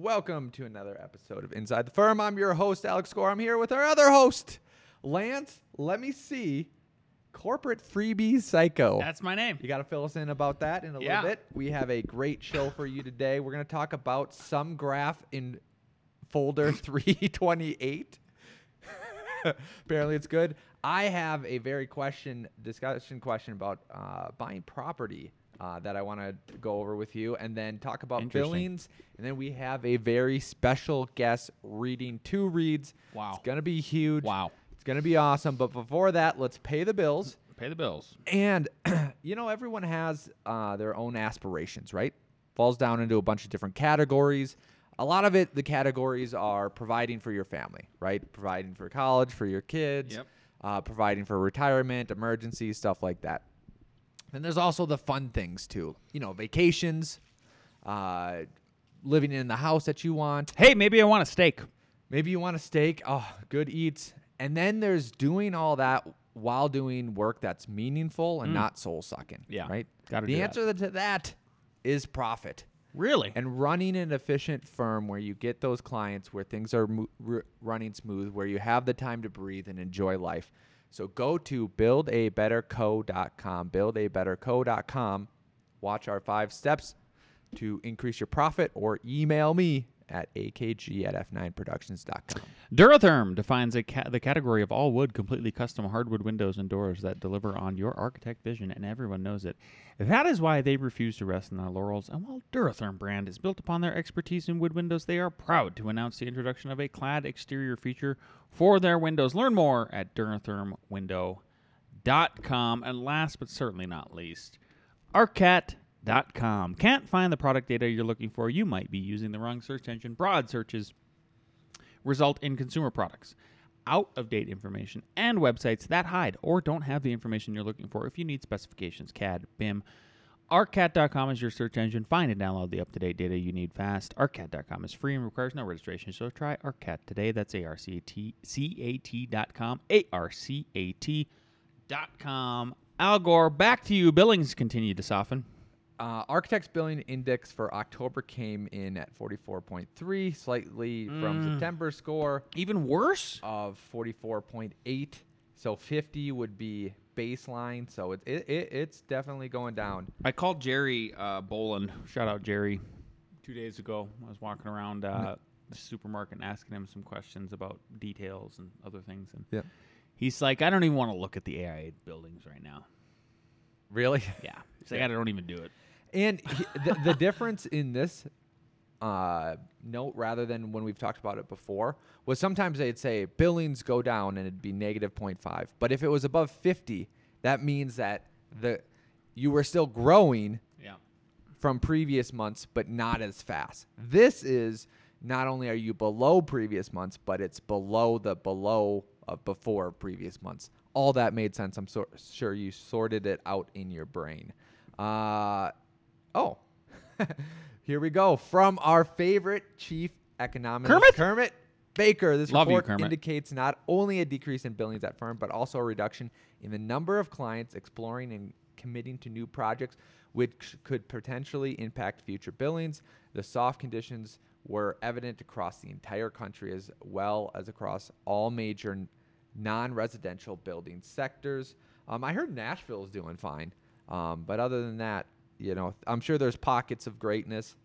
Welcome to another episode of Inside the Firm. I'm your host, Alex Gore. I'm here with our other host, Lance. Let me see. Corporate Freebies Cayko. That's my name. you got to fill us in about that in a Yeah. little bit. We have a great show for you today. We're going to talk about some graph in folder 328. Apparently, it's good. I have a very question discussion question about uh, buying property uh, that I want to go over with you, and then talk about billings. And then we have a very special guest reading two reads. Wow. it's gonna be huge. Wow. it's gonna be awesome. But before that, let's pay the bills. Pay the bills. And you know, everyone has uh, their own aspirations, right? Falls down into a bunch of different categories. A lot of it, the categories are providing for your family, right? Providing for college for your kids, Yep. uh, providing for retirement, emergencies, stuff like that. Then there's also the fun things too. You know, vacations, uh, living in the house that you want. Hey, maybe I want a steak. Maybe you want a steak. Oh, good eats. And then there's doing all that while doing work that's meaningful and not soul sucking. Mm. Yeah, Right? gotta the do that. answer to that is profit. Really? And running an efficient firm where you get those clients where things are mo- r- running smooth, where you have the time to breathe and enjoy life. So go to buildabetterco.com, buildabetterco.com. Watch our five steps to increase your profit or email me at akg at f9productions.com. Duratherm defines ca- the category of all wood, completely custom hardwood windows and doors that deliver on your architect vision, and everyone knows it. That is why they refuse to rest on their laurels. And while Duratherm brand is built upon their expertise in wood windows, they are proud to announce the introduction of a clad exterior feature for their windows. Learn more at durathermwindow.com. And last but certainly not least, Can't find the product data you're looking for? You might be using the wrong search engine. Broad searches result in consumer products, out of date information, and websites that hide or don't have the information you're looking for if you need specifications, CAD, BIM. ARCAT.com is your search engine. Find and download the up to date data you need fast. ARCAT.com is free and requires no registration, so try ARCAT today. That's A R C A T C A T.com. A R C A T.com. Al Gore, back to you. Billings continue to soften. Uh, Architects Billing Index for October came in at 44.3, slightly from September score Even worse? of 44.8. So 50 would be baseline. So it, it, it it's definitely going down. I called Jerry uh, Boland. Shout out Jerry. Two days ago, I was walking around uh, the supermarket and asking him some questions about details and other things, and Yeah. he's like, "I don't even want to look at the AI buildings right now." Really? Yeah, he's like, "I don't even do it." And he- the, the difference in this uh, note, rather than when we've talked about it before, was sometimes they'd say billings go down and it'd be negative 0.5. But if it was above 50, that means that the you were still growing Yeah, from previous months, but not as fast. This is not only are you below previous months, but it's below the below of before previous months. All that made sense. I'm so, sure you sorted it out in your brain. Uh, oh, here we go from our favorite chief economist, Kermit? Kermit Baker. This Love you, report Kermit. indicates not only a decrease in billings at firm, but also a reduction in the number of clients exploring and committing to new projects, which could potentially impact future billings. The soft conditions were evident across the entire country as well as across all major non-residential building sectors. Um, I heard Nashville is doing fine, um, but other than that, you know, I'm sure there's pockets of greatness.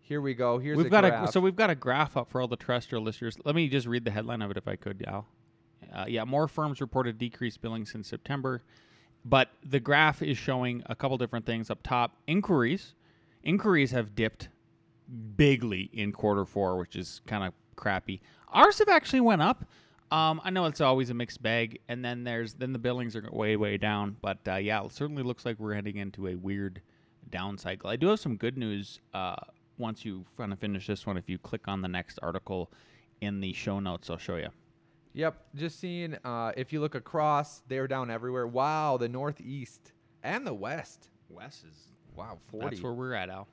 Here we go. Here's we've a got graph. a so we've got a graph up for all the terrestrial listeners. Let me just read the headline of it if I could, Al. Uh, yeah, more firms reported decreased billings in September, but the graph is showing a couple different things up top. Inquiries, inquiries have dipped bigly in quarter four, which is kind of crappy. Ours have actually went up. Um, I know it's always a mixed bag, and then there's then the billings are way way down. But uh, yeah, it certainly looks like we're heading into a weird down cycle. I do have some good news. Uh, once you kind of finish this one, if you click on the next article in the show notes, I'll show you. Yep, just seeing uh, if you look across, they're down everywhere. Wow, the northeast and the west. West is Wow, 40. that's where we're at, Al.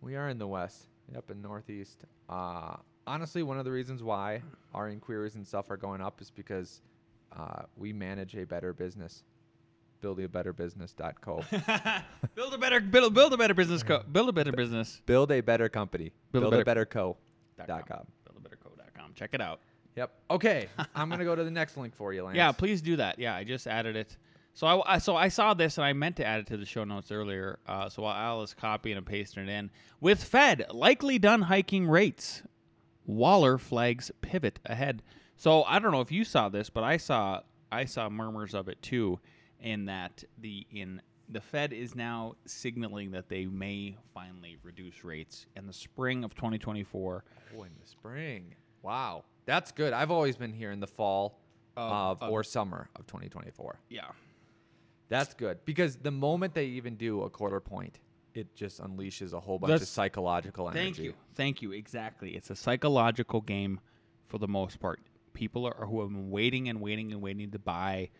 We are in the west. Yep, in northeast. Uh, honestly, one of the reasons why our inquiries and stuff are going up is because uh, we manage a better business. Buildabetterbusiness.co. build a better build, build a better business co- build a better business. Build a better company. Build a Build a better- better co. dot com. com. Buildabetterco.com. Check it out. Yep. Okay. I'm gonna go to the next link for you, Lance. Yeah, please do that. Yeah, I just added it. So I, I- so I saw this and I meant to add it to the show notes earlier. Uh, so while Al is copying and pasting it in, with Fed likely done hiking rates, Waller flags pivot ahead. So I don't know if you saw this, but I saw I saw murmurs of it too, in that the in the Fed is now signaling that they may finally reduce rates in the spring of 2024. Oh, in the spring. Wow. That's good. I've always been here in the fall Of- of, of- or summer of 2024. Yeah. That's good because the moment they even do a quarter point, it just unleashes a whole bunch That's- of psychological energy. Thank you. Thank you. Exactly. It's a psychological game for the most part. People are who have been waiting and waiting and waiting to buy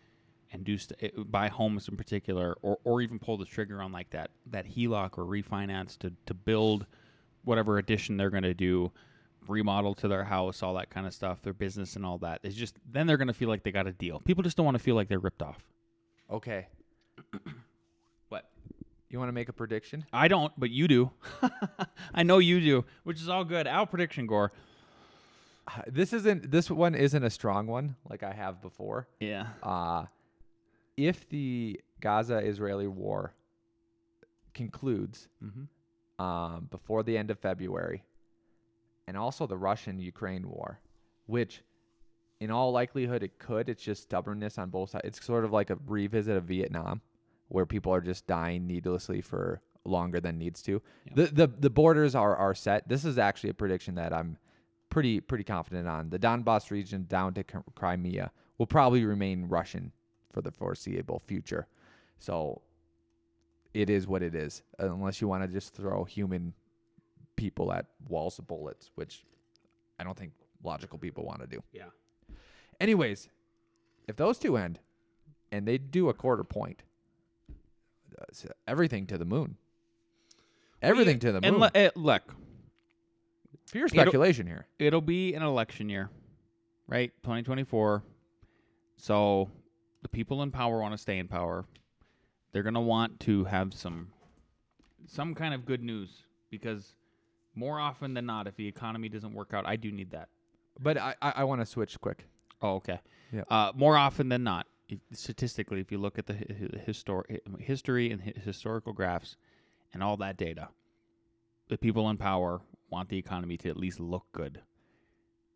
and do st- eh, buy homes in particular, or, or even pull the trigger on like that that HELOC or refinance to to build whatever addition they're going to do, remodel to their house, all that kind of stuff, their business and all that. It's just then they're going to feel like they got a deal. People just don't want to feel like they're ripped off. Okay. What? You want to make a prediction? I don't, but you do. I know you do, which is all good. Our prediction, Gore. Uh, This isn't. This one isn't a strong one like I have before. Yeah. Uh, if the Gaza-Israeli war concludes Mm-hmm. um, before the end of February, and also the Russian-Ukraine war, which in all likelihood it could. It's just stubbornness on both sides. It's sort of like a revisit of Vietnam, where people are just dying needlessly for longer than needs to. Yeah. The, the the borders are are set. This is actually a prediction that I'm pretty pretty confident on. The Donbass region down to Crimea will probably remain Russian for the foreseeable future. So it is what it is, unless you want to just throw human people at walls of bullets, which I don't think logical people want to do. Yeah. Anyways, if those two end and they do a quarter point, everything to the moon. Everything to the moon. And le- eh, look, Pure it'll- speculation here. it'll be an election year, right? 2024. So the people in power want to stay in power. They're going to want to have some some kind of good news because more often than not if the economy doesn't work out, I do need that. But I, I, I want to switch quick. Oh, okay. Yeah. Uh, more often than not, if, statistically, if you look at the hi- hi- histor- history and historical graphs and all that data, the people in power want the economy to at least look good.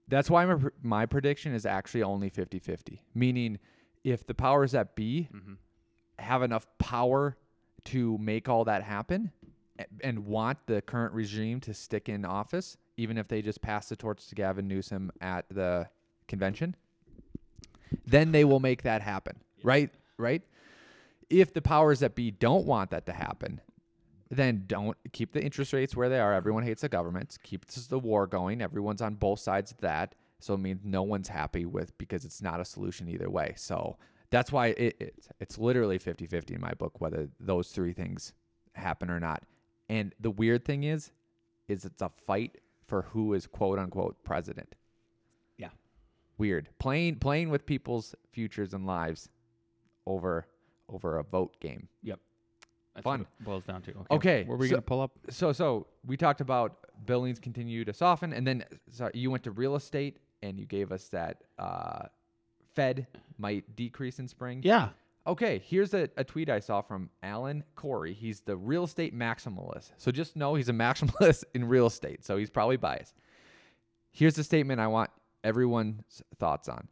That's why my, my prediction is actually only 50 50. Meaning, if the powers that be Mm-hmm. have enough power to make all that happen and want the current regime to stick in office, even if they just pass the torch to Gavin Newsom at the convention, then they will make that happen. Right? Right? If the powers that be don't want that to happen, then don't keep the interest rates where they are. Everyone hates the government. Keep the war going. Everyone's on both sides of that. So it means no one's happy with because it's not a solution either way. So that's why it, it's it's literally 50-50 in my book whether those three things happen or not. And the weird thing is is it's a fight for who is quote unquote president. Yeah. Weird. Playing playing with people's futures and lives over over a vote game. Yep. That's Fun. what it boils down to. Okay. Okay, Where are we so- going to pull up? so so we talked about billings continue to soften and then sorry, you went to real estate and you gave us that uh, fed might decrease in spring. Yeah. okay here's a, a tweet i saw from alan corey. He's the real estate maximalist. So just know he's a maximalist in real estate so he's probably biased. Here's the statement i want everyone's thoughts on.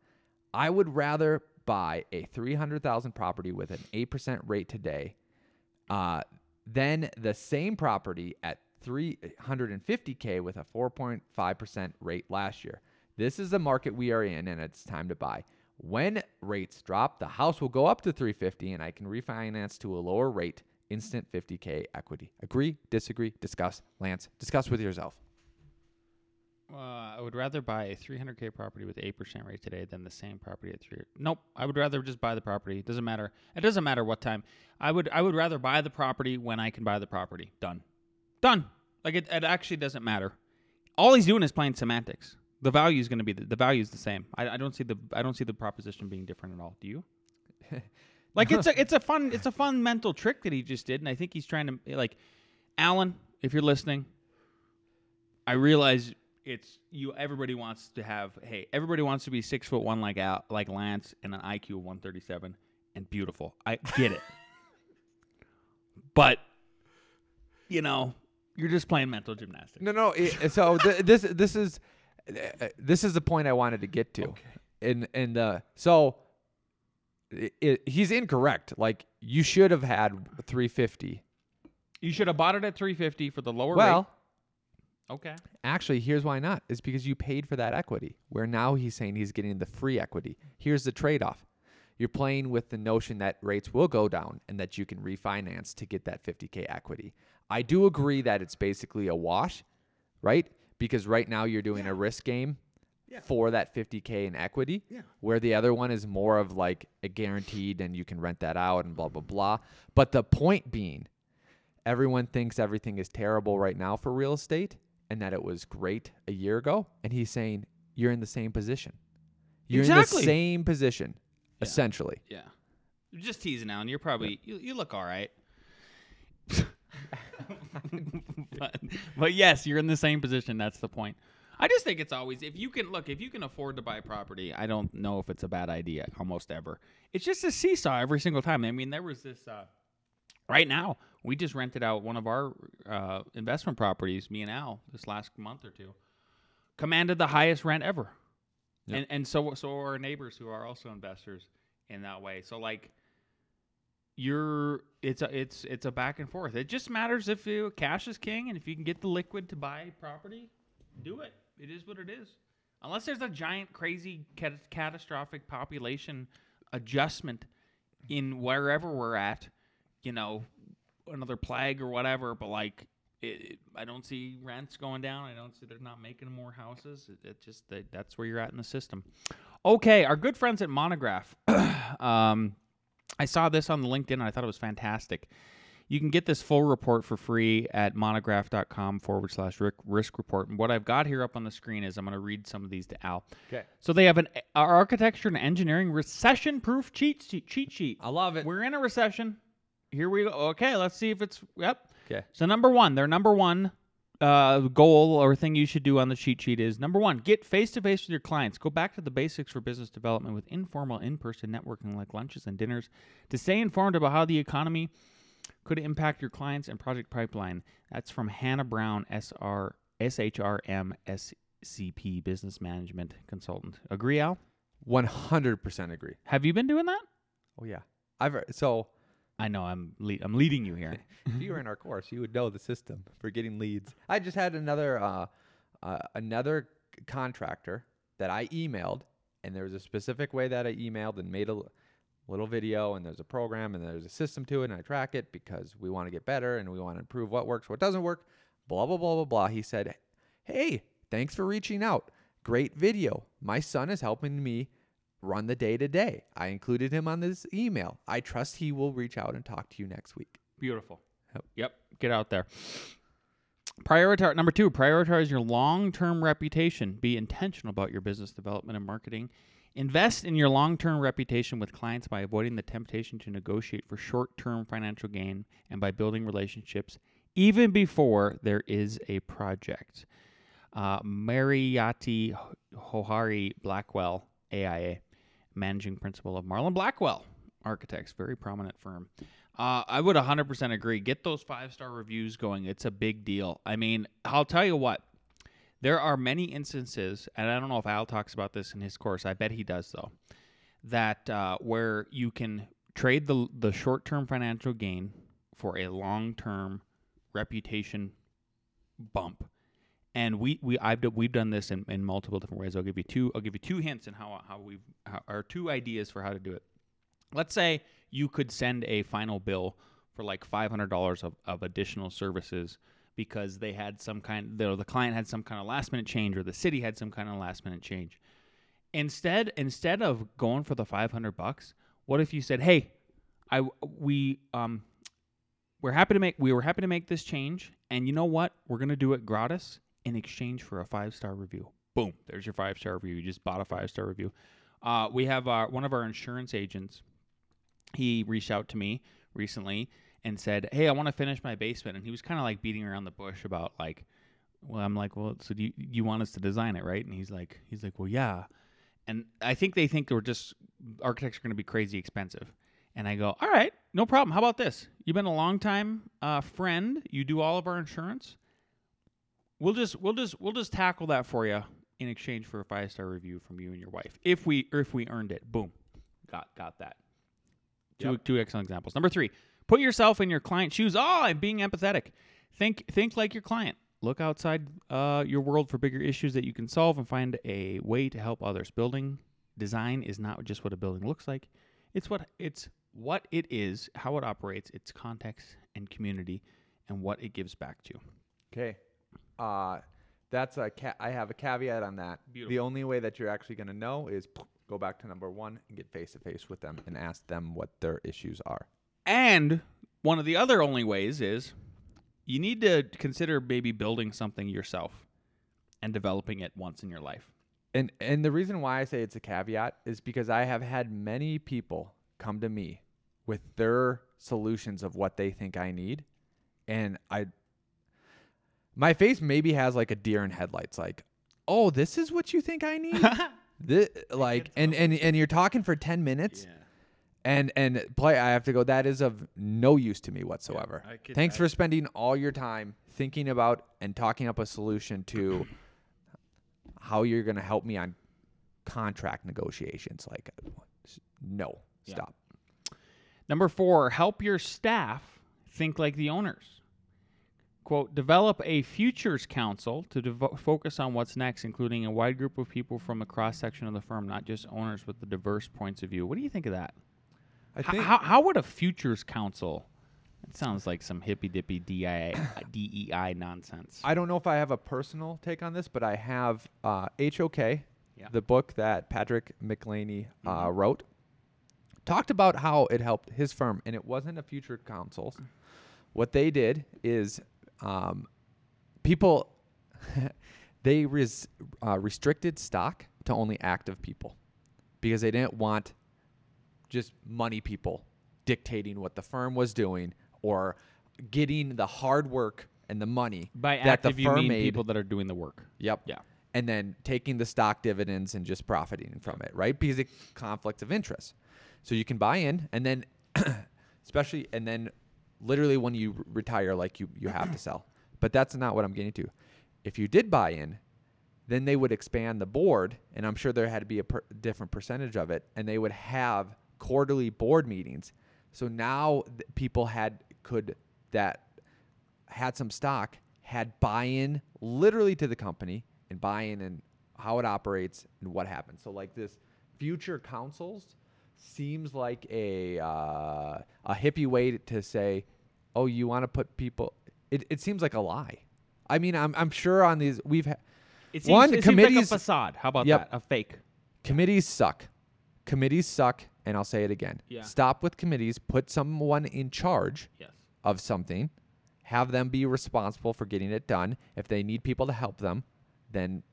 I would rather buy a 300000 property with an 8% rate today uh, then the same property at 350k with a 4.5% rate last year. This is the market we are in and it's time to buy. When rates drop, the house will go up to 350 and I can refinance to a lower rate instant 50k equity. Agree, disagree, discuss. Lance, discuss with yourself. Uh, I would rather buy a 300k property with 8% rate today than the same property at 3 Nope, I would rather just buy the property. It doesn't matter. It doesn't matter what time. I would I would rather buy the property when I can buy the property. Done. Done. Like it, it actually doesn't matter. All he's doing is playing semantics. The value is going to be the, the value is the same. I, I don't see the I don't see the proposition being different at all. Do you? like it's a it's a fun it's a fun mental trick that he just did, and I think he's trying to eh, like, Alan, if you're listening, I realize it's you. Everybody wants to have hey, everybody wants to be six foot one like Al, like Lance and an IQ of 137 and beautiful. I get it, but you know you're just playing mental gymnastics. No, no. It, so th- this this is this is the point I wanted to get to. Okay. And and uh, so it, it, he's incorrect. Like you should have had 350. You should have bought it at 350 for the lower Well, rate. Okay. actually, here's why not. It's because you paid for that equity. Where now he's saying he's getting the free equity. Here's the trade-off. You're playing with the notion that rates will go down and that you can refinance to get that 50k equity. I do agree that it's basically a wash, right? Because right now you're doing a risk game for that 50k in equity, Yeah. where the other one is more of like a guaranteed and you can rent that out and blah blah blah. But the point being, everyone thinks everything is terrible right now for real estate and that it was great a year ago, and he's saying you're in the same position. You're in the same position, Yeah. essentially. Yeah. Just teasing, Alan. You're probably you, you look all right. but, but yes, you're in the same position. That's the point. I just think it's always if you can look if you can afford to buy property. I don't know if it's a bad idea. Almost ever. It's just a seesaw every single time. I mean, there was this. Uh, right now, we just rented out one of our uh, investment properties. Me and Al this last month or two commanded the highest rent ever, Yep. and and so so are our neighbors who are also investors in that way. So like you're it's a it's it's a back and forth. It just matters if you, cash is king and if you can get the liquid to buy property, do it. It is what it is. Unless there's a giant crazy cat- catastrophic population adjustment in wherever we're at, you know, another plague or whatever, but like it, it- I don't see rents going down. I don't see they're not making more houses. It, it just that that's where you're at in the system. Okay, our good friends at Monograph. um, I saw this on the LinkedIn and I thought it was fantastic. You can get this full report for free at monograph.com forward slash risk- report. And what I've got here up on the screen is I'm going to read some of these to Al. Okay. So they have an architecture and engineering recession proof cheat sheet, cheat sheet. I love it. We're in a recession. Here we go. Okay, let's see if it's yep. Okay. So number one, their number one uh, goal or thing you should do on the cheat sheet is number one, get face to face with your clients. Go back to the basics for business development with informal, in-person networking like lunches and dinners to stay informed about how the economy could impact your clients and project pipeline. That's from Hannah Brown, SR, SHRM, SCP, business management consultant. Agree, Al? 100% agree. Have you been doing that? Oh yeah. I've so I know I'm le- I'm leading you here. if you were in our course, you would know the system for getting leads. I just had another uh, uh, another contractor that I emailed, and there was a specific way that I emailed and made a l- little video, and there's a program, and there's a system to it, and I track it because we want to get better and we want to improve what works, what doesn't work. Blah blah blah blah blah. He said, "Hey, thanks for reaching out. Great video. My son is helping me." Run the day to day. I included him on this email. I trust he will reach out and talk to you next week. Beautiful. Yep. Yep. Get out there. Prioritize number two, prioritize your long-term reputation. Be intentional about your business development and marketing. Invest in your long-term reputation with clients by avoiding the temptation to negotiate for short-term financial gain and by building relationships even before there is a project. Uh, Meryati Johari Blackwell, AIA, managing principal of Marlon Blackwell Architects, very prominent firm. Uh, I would 100% agree. Get those five star reviews going. It's a big deal. I mean, I'll tell you what, there are many instances, and I don't know if Al talks about this in his course. I bet he does, though, that uh, where you can trade the, the short term financial gain for a long term reputation bump. And we we I've we've done this in, in multiple different ways. I'll give you two. I'll give you two hints in how how how, or two ideas for how to do it. Let's say you could send a final bill for like five hundred dollars of, of additional services because they had some kind the, the client had some kind of last minute change or the city had some kind of last minute change. Instead instead of going for the five hundred bucks, what if you said, Hey, I we um we're happy to make we were happy to make this change and you know what? We're gonna do it gratis in exchange for a five star review. Boom, there's your five star review. You just bought a five star review. Uh, we have our, one of our insurance agents. He reached out to me recently and said, "Hey, I want to finish my basement." And he was kind of like beating around the bush about like, well, I'm like, well, so do you, you want us to design it, right? And he's like, he's like, well, yeah. And I think they think we're just architects are going to be crazy expensive. And I go, all right, no problem. How about this? You've been a long time uh, friend. You do all of our insurance. We'll just we'll just we'll just tackle that for you in exchange for a five star review from you and your wife. If we or if we earned it, boom, got got that. Two Yep. two excellent examples. Number three, put yourself in your client's shoes. Oh, I'm being empathetic. Think think like your client. Look outside uh, your world for bigger issues that you can solve and find a way to help others. Building design is not just what a building looks like. It's what it's what it is, how it operates, its context and community, and what it gives back to. Okay. Uh, that's a ca- I have a caveat on that. The only way that you're actually going to know is go back to number one and get face to face with them and ask them what their issues are. And one of the other only ways is you need to consider maybe building something yourself and developing it once in your life. And and the reason why I say it's a caveat is because I have had many people come to me with their solutions of what they think I need, and I my face maybe has like a deer in headlights, like, oh, this is what you think I need. this, like, and and and you're talking for ten minutes. And and play, I have to go. That is of no use to me whatsoever. I could- Thanks I- for spending all your time thinking about and talking up a solution to how you're going to help me on contract negotiations. Like, no, Yeah. stop. Number four, help your staff think like the owners. Quote, develop a futures council to devo- focus on what's next, including a wide group of people from a cross section of the firm, not just owners with the diverse points of view. What do you think of that? I H- think how, how would a futures council? It sounds like some hippy dippy DEI, nonsense. I don't know if I have a personal take on this, but I have uh, HOK, Yeah. the book that Patrick MacLeamy uh, Mhm. wrote, talked about how it helped his firm, and it wasn't a future council. What they did is um, people they res- uh, restricted stock to only active people because they didn't want just money people dictating what the firm was doing or getting the hard work and the money By that the active, you firm mean made. people that are doing the work. Yep. Yeah. And then taking the stock dividends and just profiting from it, right? Because it conflicts of interest. So you can buy in and then especially and then literally when you r- retire like you you have to sell. But that's not what I'm getting to. If you did buy in, then they would expand the board and I'm sure there had to be a per- different percentage of it and they would have quarterly board meetings. So now th- people had could that had some stock, had buy-in literally to the company and buy-in and how it operates and what happens. So like this future councils seems like a uh, a hippie way to say, oh, you want to put people. It, it seems like a lie. I mean, I'm I'm sure on these we've ha- It One, seems, it seems like a committees- facade. How about Yep. that? A fake. committees suck. Committees suck, and I'll say it again. Yeah. Stop with committees. Put someone in charge Yes. of something, have them be responsible for getting it done. If they need people to help them, then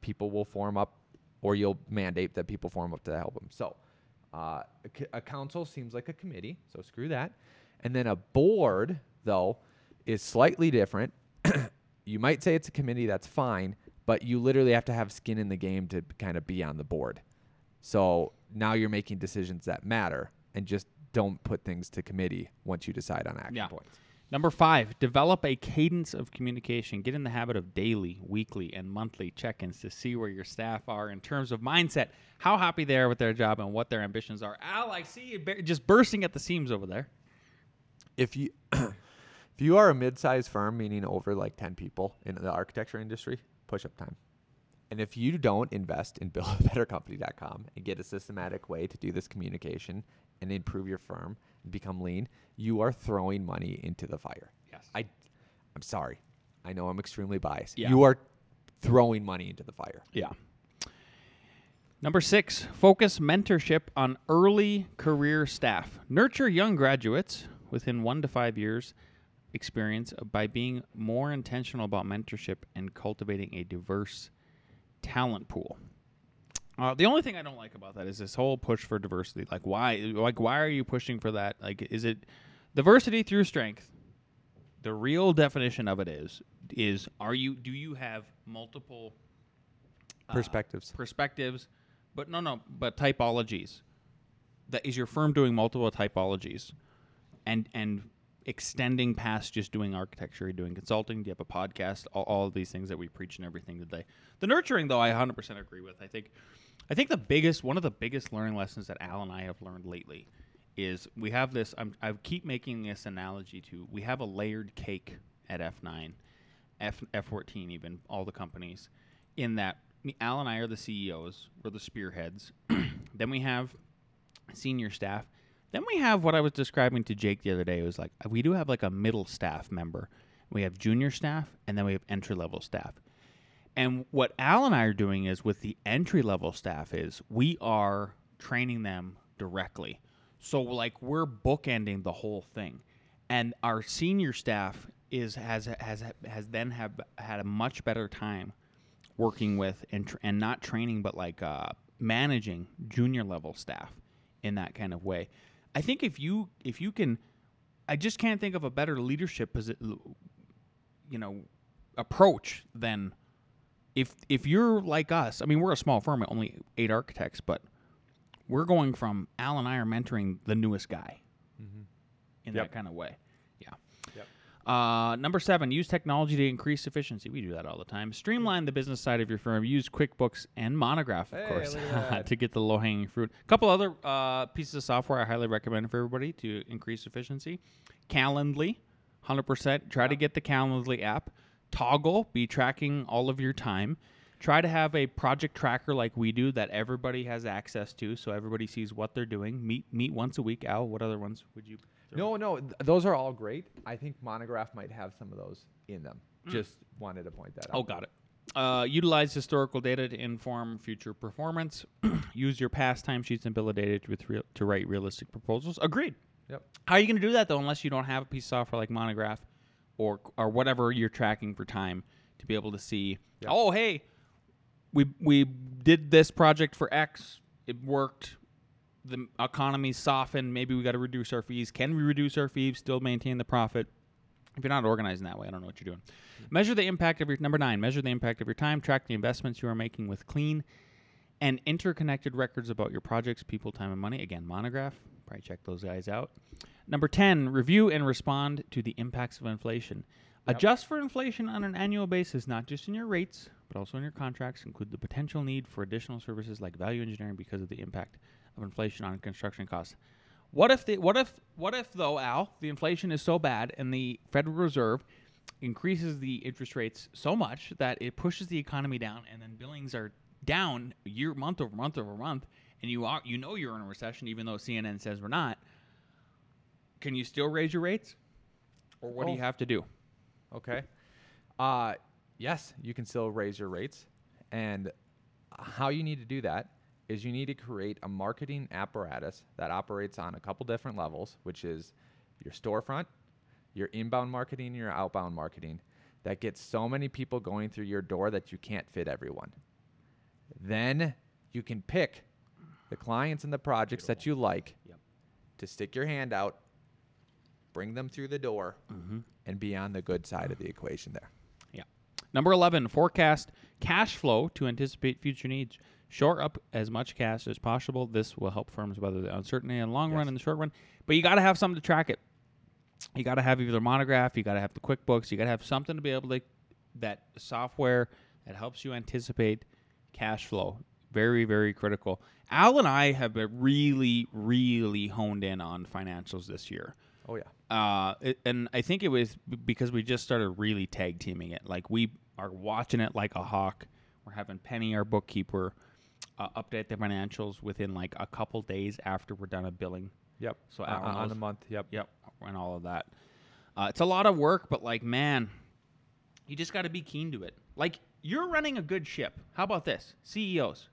people will form up, or you'll mandate that people form up to help them. So, uh, a, c- a council seems like a committee, so screw that. And then a board, though, is slightly different. you might say it's a committee, that's fine, but you literally have to have skin in the game to kind of be on the board. So now you're making decisions that matter, and just don't put things to committee once you decide on action Yeah. points. Number five, develop a cadence of communication. Get in the habit of daily, weekly, and monthly check ins to see where your staff are in terms of mindset, how happy they are with their job, and what their ambitions are. Al, I see you just bursting at the seams over there. if you if you are a mid-sized firm meaning over like 10 people in the architecture industry push up time And if you don't invest in buildabettercompany.com and get a systematic way to do this communication and improve your firm and become lean, you are throwing money into the fire. Yes. I I'm sorry. I know I'm extremely biased. Yeah. You are throwing money into the fire. Yeah. Number six, focus mentorship on early career staff. Nurture young graduates within one to five years experience by being more intentional about mentorship and cultivating a diverse talent pool. Uh, the only thing I don't like about that is this whole push for diversity. Like, why? Like, why are you pushing for that? Like, is it diversity through strength? The real definition of it is is are you do you have multiple uh, Perspectives. perspectives, but no, no, but typologies. That is your firm doing multiple typologies, and and extending past just doing architecture, you're doing consulting. Do you have a podcast? All, all of these things that we preach and everything today. The nurturing, though, I 100% agree with. I think, I think the biggest one of the biggest learning lessons that Al and I have learned lately is we have this. I'm, I keep making this analogy to we have a layered cake at F9, F F14, even all the companies, in that Al and I are the CEOs, we're the spearheads. then we have senior staff. Then we have what I was describing to Jake the other day. It was like we do have like a middle staff member. We have junior staff, and then we have entry level staff. And what Al and I are doing is with the entry level staff is we are training them directly. So like we're bookending the whole thing. And our senior staff is has has has then have had a much better time working with and tr- and not training but like uh, managing junior level staff in that kind of way. I think if you if you can I just can't think of a better leadership posi- you know approach than if if you're like us, I mean, we're a small firm, only eight architects, but we're going from Al and I are mentoring the newest guy in that kind of way. Yeah. Yep. Uh, number seven, use technology to increase efficiency. We do that all the time. Streamline the business side of your firm. Use QuickBooks and Monograph, of Hey, course, look at that. to get the low hanging fruit. A couple other uh, pieces of software I highly recommend for everybody to increase efficiency. Calendly, 100%. Try to get the Calendly app. Toggl, be tracking all of your time. Try to have a project tracker like we do that everybody has access to, so everybody sees what they're doing. Meet meet once a week. Al, what other ones would you? No, no, th- those are all great. I think Monograph might have some of those in them. Just wanted to point that out. Oh, got it. Uh, utilize historical data to inform future performance. Use your past timesheets and bill of data to, real, to write realistic proposals. Agreed. Yep. How are you going to do that though, unless you don't have a piece of software like Monograph or or whatever you're tracking for time to be able to see? Yep. Oh, hey, we we did this project for X. It worked. The economy softened. Maybe we got to reduce our fees. Can we reduce our fees? Still maintain the profit? If you're not organizing that way, I don't know what you're doing. Mm-hmm. Measure the impact of your number nine. Measure the impact of your time. Track the investments you are making with clean and interconnected records about your projects, people, time, and money. Again, monograph. Probably check those guys out. Number 10, review and respond to the impacts of inflation. Adjust for inflation on an annual basis, not just in your rates, but also in your contracts. Include the potential need for additional services like value engineering because of the impact of inflation on construction costs. What if the what if what if though, Al, the inflation is so bad and the Federal Reserve increases the interest rates so much that it pushes the economy down and then billings are down year month over month over month and you are you know you're in a recession even though CNN says we're not can you still raise your rates or what do Oh. you have to do Okay. Uh, yes, you can still raise your rates. And how you need to do that is you need to create a marketing apparatus that operates on a couple different levels, which is your storefront, your inbound marketing, your outbound marketing, that gets so many people going through your door that you can't fit everyone. Then you can pick the clients and the projects that you like Yep. to stick your hand out, bring them through the door, mm-hmm. and be on the good side of the equation there. Yeah. Number 11, forecast cash flow to anticipate future needs. Shore up as much cash as possible. This will help firms weather the uncertainty in the long run and the short run. But you got to have something to track it. You got to have either monograph, you got to have the QuickBooks, you got to have something to be able to that software that helps you anticipate cash flow. Very, very critical. Al and I have been really, really honed in on financials this year. Oh yeah. Uh, it, and I think it was because we just started really tag teaming it. Like we are watching it like a hawk. We're having Penny, our bookkeeper, uh, update the financials within like a couple days after we're done a billing. Yep. So Uh, on the month. Yep. Yep, and all of that. Uh, it's a lot of work, but like, man, you just got to be keen to it. Like, you're running a good ship. How about this? CEOs,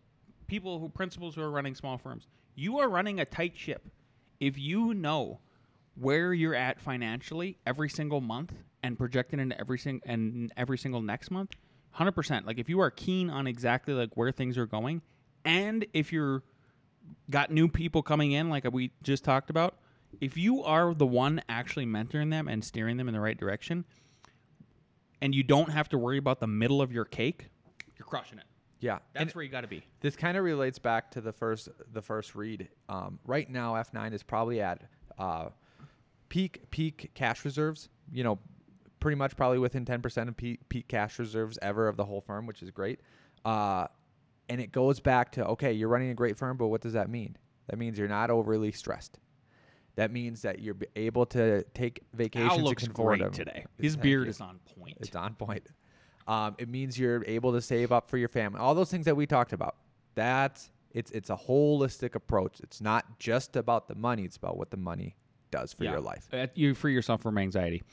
people who, principals who are running small firms, you are running a tight ship. If you know where you're at financially every single month and projecting into every sing and every single next month, hundred percent. Like, if you are keen on exactly like where things are going, and if you're got new people coming in, like we just talked about, if you are the one actually mentoring them and steering them in the right direction, and you don't have to worry about the middle of your cake, you're crushing it. Yeah. That's And where you got to be. this kind of relates back to the first the first read. Um, right now, F9 is probably at uh, peak peak cash reserves. You know, pretty much probably within 10% of peak, peak cash reserves ever of the whole firm, which is great. Uh, and it goes back to okay, you're running a great firm, but what does that mean? That means you're not overly stressed. That means that you're able to take vacations. Al looks great to- today. His Thank beard you. is on point. It's on point. Um, it means you're able to save up for your family. All those things that we talked about. That's it's it's a holistic approach. It's not just about the money. It's about what the money does for Yeah. your life. Uh, you free yourself from anxiety.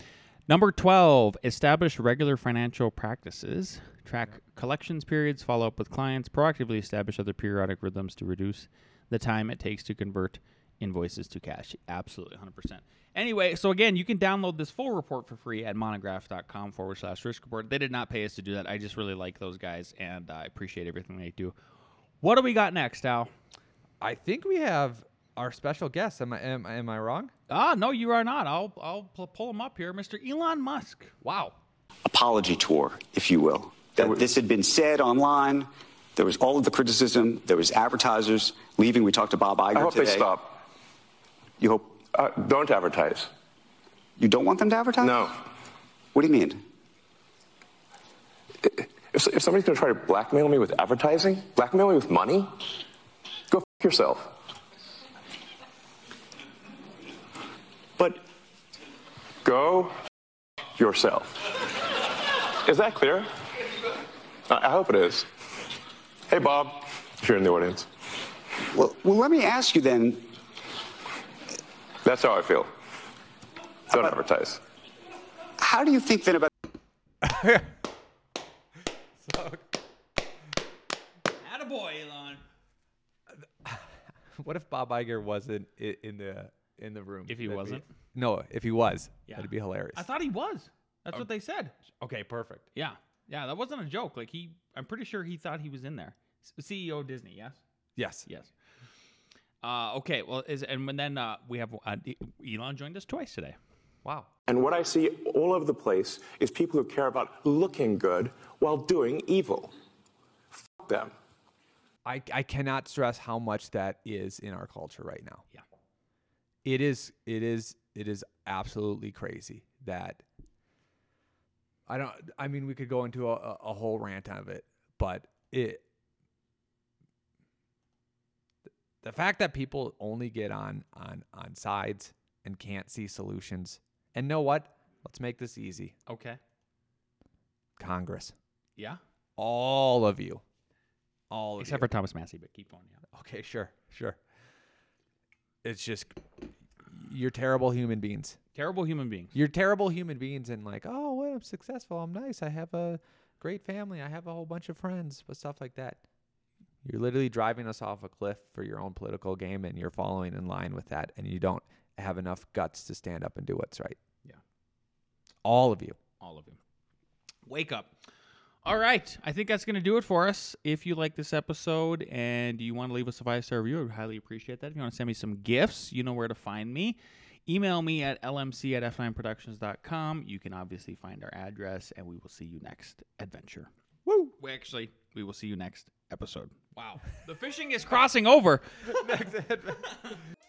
Number 12, establish regular financial practices. Track collections periods, follow up with clients, proactively establish other periodic rhythms to reduce the time it takes to convert invoices to cash. Absolutely, 100%. Anyway, so again, you can download this full report for free at monograph.com forward slash risk report. They did not pay us to do that. I just really like those guys and I appreciate everything they do. What do we got next, Al? I think we have our special guest. Am I am, am I wrong? Ah, no, you are not. I'll I'll pu- pull him up here, Mr. Elon Musk. Wow. apology tour, if you will. That this had been said online. There was all of the criticism. There was advertisers leaving. We talked to Bob Iger I hope today. they stop. You hope Uh, don't advertise. you don't want them to advertise? No. What do you mean? If, if somebody's going to try to blackmail me with advertising, blackmail me with money, go f- yourself. But Go yourself. Is that clear? I, I hope it is. Hey, Bob, if you're in the audience. well, well, let me ask you then. That's how I feel. Don't advertise. How do you think then about? Attaboy, Elon. What if Bob Iger wasn't in the in the room? If he That'd wasn't? no, if he was, Yeah. that'd be hilarious. I thought he was. That's what they said. okay, perfect. Yeah. Yeah, that wasn't a joke. Like he I'm pretty sure he thought he was in there. S- CEO of Disney, yes? Yes. Yes. Uh, okay, well is and then uh, we have uh, Elon joined us twice today. Wow. And what I see all over the place is people who care about looking good while doing evil. F- them. I, I cannot stress how much that is in our culture right now. Yeah. It is it is it is absolutely crazy that I don't I mean we could go into a, a whole rant of it, but it the fact that people only get on on on sides and can't see solutions. And know what? Let's make this easy. Okay. Congress. Yeah. All of you. All of Except you. for Thomas Massie, but keep going. Yeah. Okay, sure, sure. It's just you're terrible human beings. Terrible human beings. You're terrible human beings, and like, oh, well, I'm successful. I'm nice. I have a great family. I have a whole bunch of friends, but stuff like that. You're literally driving us off a cliff for your own political game, and you're following in line with that, and you don't have enough guts to stand up and do what's right. Yeah. All of you. all of you. Wake up. All right. I think that's going to do it for us. If you like this episode and you want to leave us a five star review, I would highly appreciate that. If you want to send me some gifts, you know where to find me. Email me at lmc at f9productions.com. You can obviously find our address, and we will see you next adventure. Woo! We actually, we will see you next episode. Wow. The fishing is crossing over.